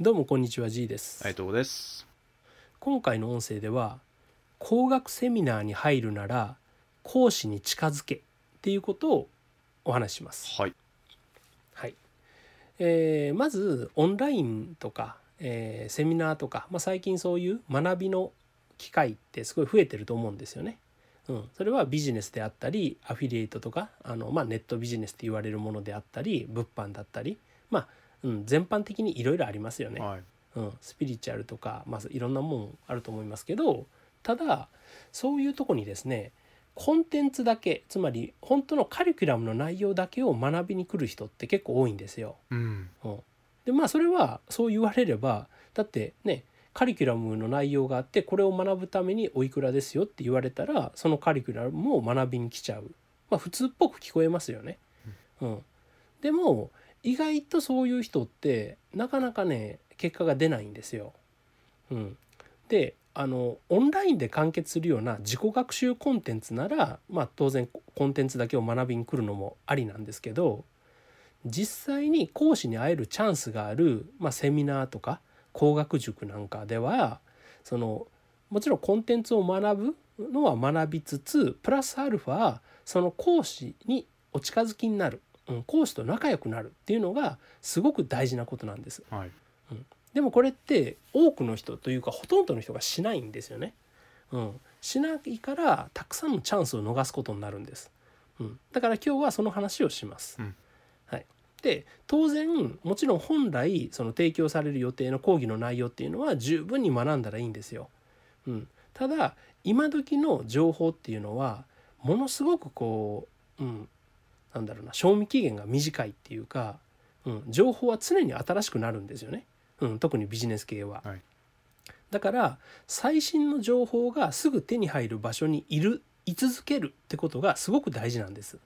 どうもこんにちは G です、斉藤です。今回の音声では工学セミナーに入るなら講師に近づけっていうことをお話しします。はい。はいえーまずオンラインとか、えーセミナーとか、まあ、最近そういう学びの機会ってすごい増えてると思うんですよね。うん、それはビジネスであったりアフィリエイトとかあの、まあ、ネットビジネスって言われるものであったり物販だったり、まあうん、全般的にいろいろありますよね。はい。うん、スピリチュアルとか、まずいろんなもんあると思いますけどただそういうとこにですねコンテンツだけつまり本当のカリキュラムの内容だけを学びに来る人って結構多いんですよ。うん。うん、でまあそれはそう言われればだってねカリキュラムの内容があってこれを学ぶためにおいくらですよって言われたらそのカリキュラムを学びに来ちゃう、まあ、普通っぽく聞こえますよね。うん、でも意外とそういう人ってなかなかね結果が出ないんですよ。うん、であのオンラインで完結するような自己学習コンテンツなら、まあ、当然コンテンツだけを学びに来るのもありなんですけど実際に講師に会えるチャンスがある、まあ、セミナーとか工学塾なんかではそのもちろんコンテンツを学ぶのは学びつつプラスアルファその講師にお近づきになる、うん、講師と仲良くなるっていうのがすごく大事なことなんです。はい。でもこれって多くの人というかほとんどの人がしないんですよね。うん、しないからたくさんのチャンスを逃すことになるんです。うん、だから今日はその話をします。うんはい、で当然もちろん本来その提供される予定の講義の内容っていうのは十分に学んだらいいんですよ。うん、ただ今時の情報っていうのはものすごくこう、うん、なんだろうな賞味期限が短いっていうか、うん、情報は常に新しくなるんですよね。うん、特にビジネス系は、はいだから最新の情報がすぐ手に入る場所にいる居続けるってことがすごく大事なんです。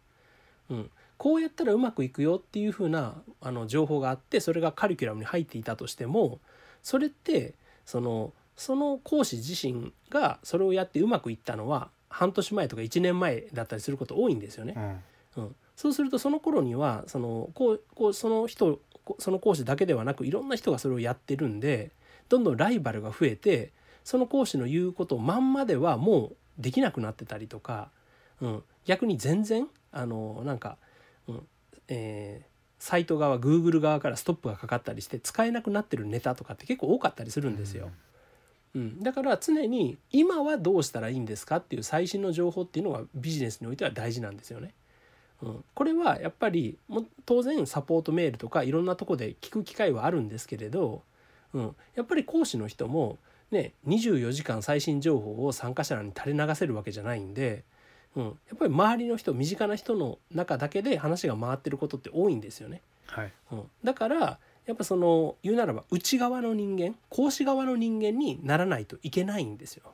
うん、こうやったらうまくいくよっていうふうなあの情報があってそれがカリキュラムに入っていたとしてもそれってそのその講師自身がそれをやってうまくいったのは半年前とか1年前だったりすること多いんですよね。うん。うん、そうするとその頃にはそのこうこうその人こその講師だけではなくいろんな人がそれをやってるんでどんどんライバルが増えてその講師の言うことまんまではもうできなくなってたりとか、うん、逆に全然あのなんか、うんえーサイト側 Google 側からストップがかかったりして使えなくなってるネタとかって結構多かったりするんですよ。うん、だから常に今はどうしたらいいんですかっていう最新の情報っていうのがビジネスにおいては大事なんですよね。うん、これはやっぱりも当然サポートメールとかいろんなとこで聞く機会はあるんですけれど、うん、やっぱり講師の人もね24時間最新情報を参加者らに垂れ流せるわけじゃないんで、うん、やっぱり周りの人身近な人の中だけで話が回ってることって多いんですよね。はい。うん、だからやっぱその言うならば内側の人間講師側の人間にならないといけないんですよ。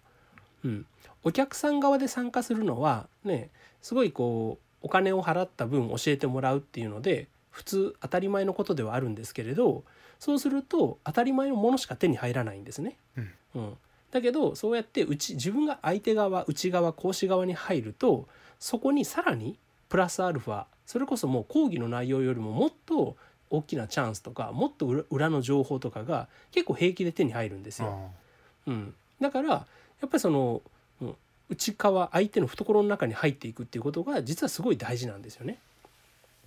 うん、お客さん側で参加するのはねすごいこうお金を払った分教えてもらうっていうので普通当たり前のことではあるんですけれどそうすると当たり前のものしか手に入らないんですね。うん。うん、だけどそうやってうち自分が相手側内側講師側に入るとそこにさらにプラスアルファそれこそもう講義の内容よりももっと大きなチャンスとかもっと裏裏の情報とかが結構平気で手に入るんですよ。あうん、だからやっぱりその、うん、内側相手の懐の中に入っていくっていうことが実はすごい大事なんですよね。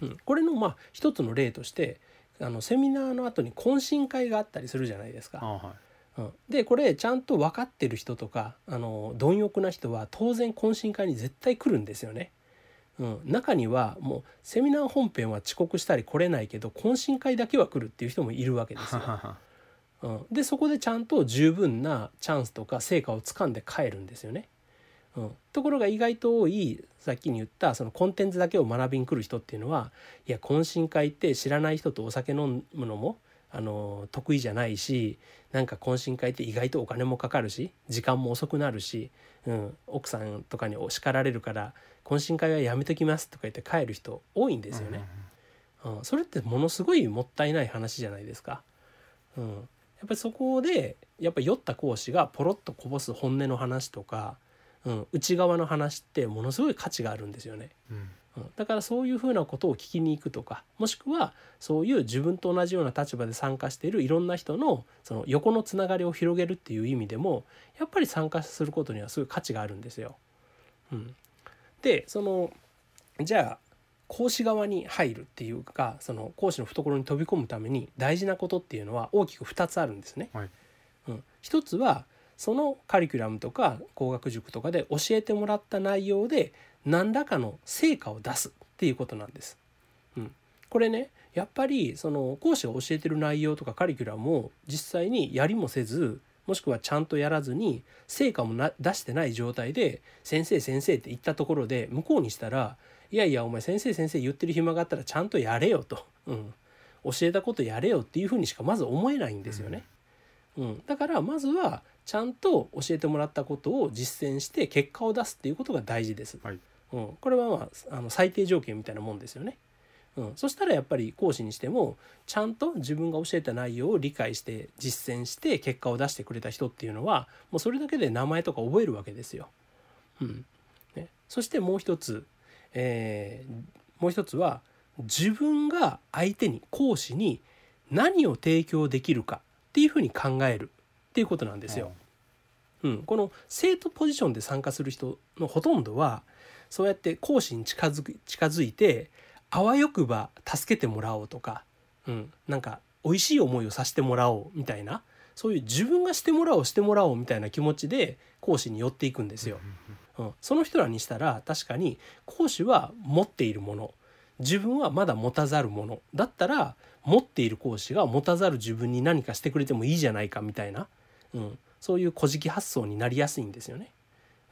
うん、これのまあ一つの例としてあのセミナーの後に懇親会があったりするじゃないですかはい。うん、でこれちゃんと分かってる人とかあの貪欲な人は当然懇親会に絶対来るんですよね。うん、中にはもうセミナー本編は遅刻したり来れないけど懇親会だけは来るっていう人もいるわけですよ。うん、でそこでちゃんと十分なチャンスとか成果をつかんで帰るんですよね。うん、ところが意外と多いさっきに言ったそのコンテンツだけを学びに来る人っていうのはいや懇親会って知らない人とお酒飲むのもあの得意じゃないしなんか懇親会って意外とお金もかかるし時間も遅くなるし、うん、奥さんとかに叱られるから懇親会はやめときますとか言って帰る人多いんですよね。うん、それってものすごいもったいない話じゃないですか。うん、やっぱりそこでやっぱり酔った講師がポロッとこぼす本音の話とか、うん、内側の話ってものすごい価値があるんですよね。うん。うんだからそういうふうなことを聞きに行くとかもしくはそういう自分と同じような立場で参加しているいろんな人のその横のつながりを広げるっていう意味でもやっぱり参加することにはすごい価値があるんですよ。うん、でそのじゃあ講師側に入るっていうかその講師の懐に飛び込むために大事なことっていうのは大きく2つあるんですね。はいうん、一つはそのカリキュラムとか工学塾とかで教えてもらった内容で何らかの成果を出すっていうことなんです。うん、これねやっぱりその講師が教えてる内容とかカリキュラムを実際にやりもせずもしくはちゃんとやらずに成果もな出してない状態で「先生先生」って言ったところで向こうにしたら「いやいやお前先生先生言ってる暇があったらちゃんとやれよ」と、うん、教えたことやれよっていうふうにしかまず思えないんですよね。うん、だからまずはちゃんと教えてもらったことを実践して結果を出すっていうことが大事です。はいうん、これは、まあ、あの最低条件みたいなもんですよね。うん、そしたらやっぱり講師にしてもちゃんと自分が教えた内容を理解して実践して結果を出してくれた人っていうのはもうそれだけで名前とか覚えるわけですよ。うんね、そしてもう一つ、えーもう一つは自分が相手に講師に何を提供できるかっていうふうに考えるっていうことなんですよ。うん、この生徒ポジションで参加する人のほとんどはそうやって講師に近づく近づいてあわよくば助けてもらおうとか、うん、なんか美味しい思いをさせてもらおうみたいなそういう自分がしてもらおうしてもらおうみたいな気持ちで講師に寄っていくんですよ。うん、その人らにしたら確かに講師は持っているもの自分はまだ持たざるものだったら持っている講師が持たざる自分に何かしてくれてもいいじゃないかみたいな、うん、そういう古事記発想になりやすいんですよね。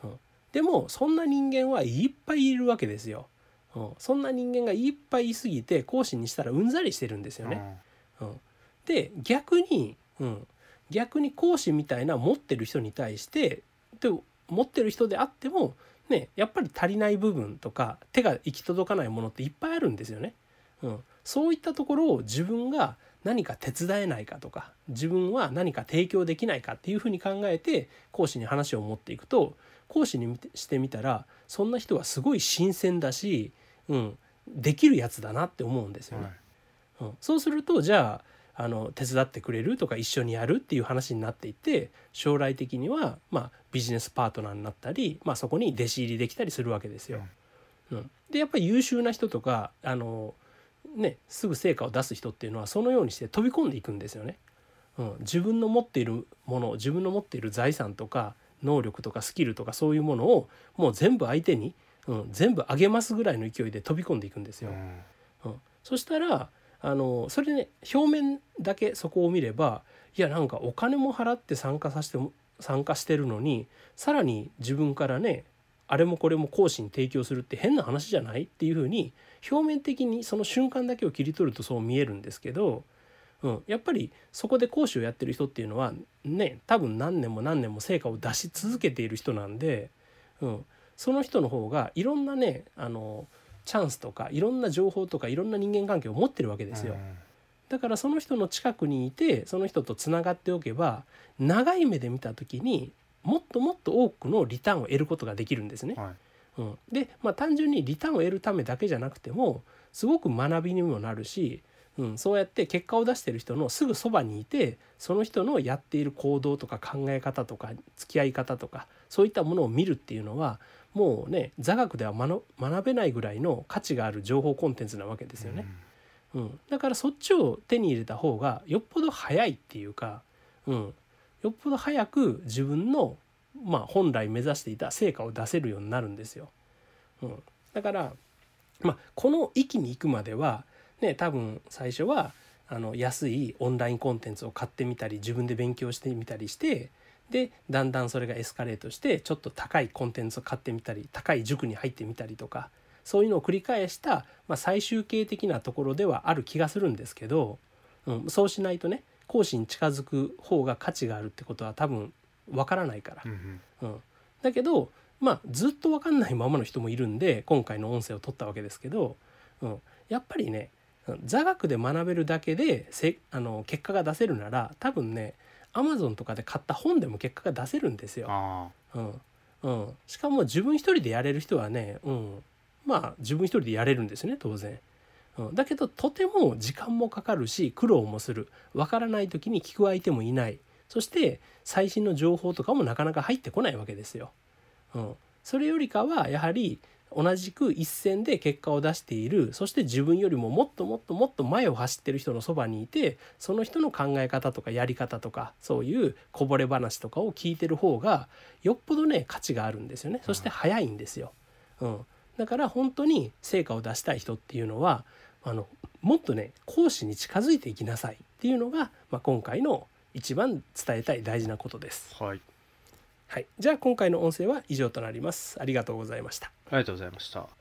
うん、でもそんな人間はいっぱいいるわけですよ。うん、そんな人間がいっぱいいすぎて講師にしたらうんざりしてるんですよね。うん、で逆に、うん、逆に講師みたいな持ってる人に対してで持ってる人であってもねやっぱり足りない部分とか手が行き届かないものっていっぱいあるんですよね。うん、そういったところを自分が何か手伝えないかとか自分は何か提供できないかっていうふうに考えて講師に話を持っていくと講師にしてみたらそんな人はすごい新鮮だし、うん、できるやつだなって思うんですよね。うん、そうするとじゃああの手伝ってくれるとか一緒にやるっていう話になっていって将来的には、まあ、ビジネスパートナーになったり、まあ、そこに弟子入りできたりするわけですよ。うん、でやっぱり優秀な人とかあの、ね、すぐ成果を出す人っていうのはそのようにして飛び込んでいくんですよね。うん、自分の持っているもの自分の持っている財産とか能力とかスキルとかそういうものをもう全部相手に、うん、全部あげますぐらいの勢いで飛び込んでいくんですよ。うん、そしたらあのそれでね表面だけそこを見ればいやなんかお金も払って参加させても参加してるのにさらに自分からねあれもこれも講師に提供するって変な話じゃないっていうふうに表面的にその瞬間だけを切り取るとそう見えるんですけど、うん、やっぱりそこで講師をやってる人っていうのはね多分何年も何年も成果を出し続けている人なんで、うん、その人の方がいろんなねあのチャンスとかいろんな情報とかいろんな人間関係を持ってるわけですよ。だからその人の近くにいてその人とつながっておけば長い目で見た時にもっともっと多くのリターンを得ることができるんですね。はい。うん、で、まあ、単純にリターンを得るためだけじゃなくてもすごく学びにもなるし、うん、そうやって結果を出してる人のすぐそばにいてその人のやっている行動とか考え方とか付き合い方とかそういったものを見るっていうのはもうね座学では学学べないぐらいの価値がある情報コンテンツなわけですよね。うん、だからそっちを手に入れた方がよっぽど早いっていうか、うん、よっぽど早く自分の、まあ、本来目指していた成果を出せるようになるんですよ。うん、だから、まあ、この域に行くまでは、ね、多分最初はあの安いオンラインコンテンツを買ってみたり自分で勉強してみたりしてでだんだんそれがエスカレートしてちょっと高いコンテンツを買ってみたり高い塾に入ってみたりとかそういうのを繰り返した、まあ、最終形的なところではある気がするんですけど、うん、そうしないとね講師に近づく方が価値があるってことは多分わからないから。うん、だけどまあずっと分かんないままの人もいるんで今回の音声を取ったわけですけど、うん、やっぱりね座学で学べるだけでせあの結果が出せるなら多分ねアマゾンとかで買った本でも結果が出せるんですよ。あうん。うん、しかも自分一人でやれる人はね、うん、まあ自分一人でやれるんですよね当然。うん、だけどとても時間もかかるし苦労もする。わからない時に聞く相手もいない。そして最新の情報とかもなかなか入ってこないわけですよ。うん、それよりかはやはり同じく一線で結果を出している。そして自分よりももっともっともっと前を走ってる人のそばにいてその人の考え方とかやり方とかそういうこぼれ話とかを聞いてる方がよっぽどね価値があるんですよね。そして早いんですよ。うん、だから本当に成果を出したい人っていうのはあのもっとね講師に近づいていきなさいっていうのが、まあ、今回の一番伝えたい大事なことです。はいはい、じゃあ今回の音声は以上となります。ありがとうございました。ありがとうございました。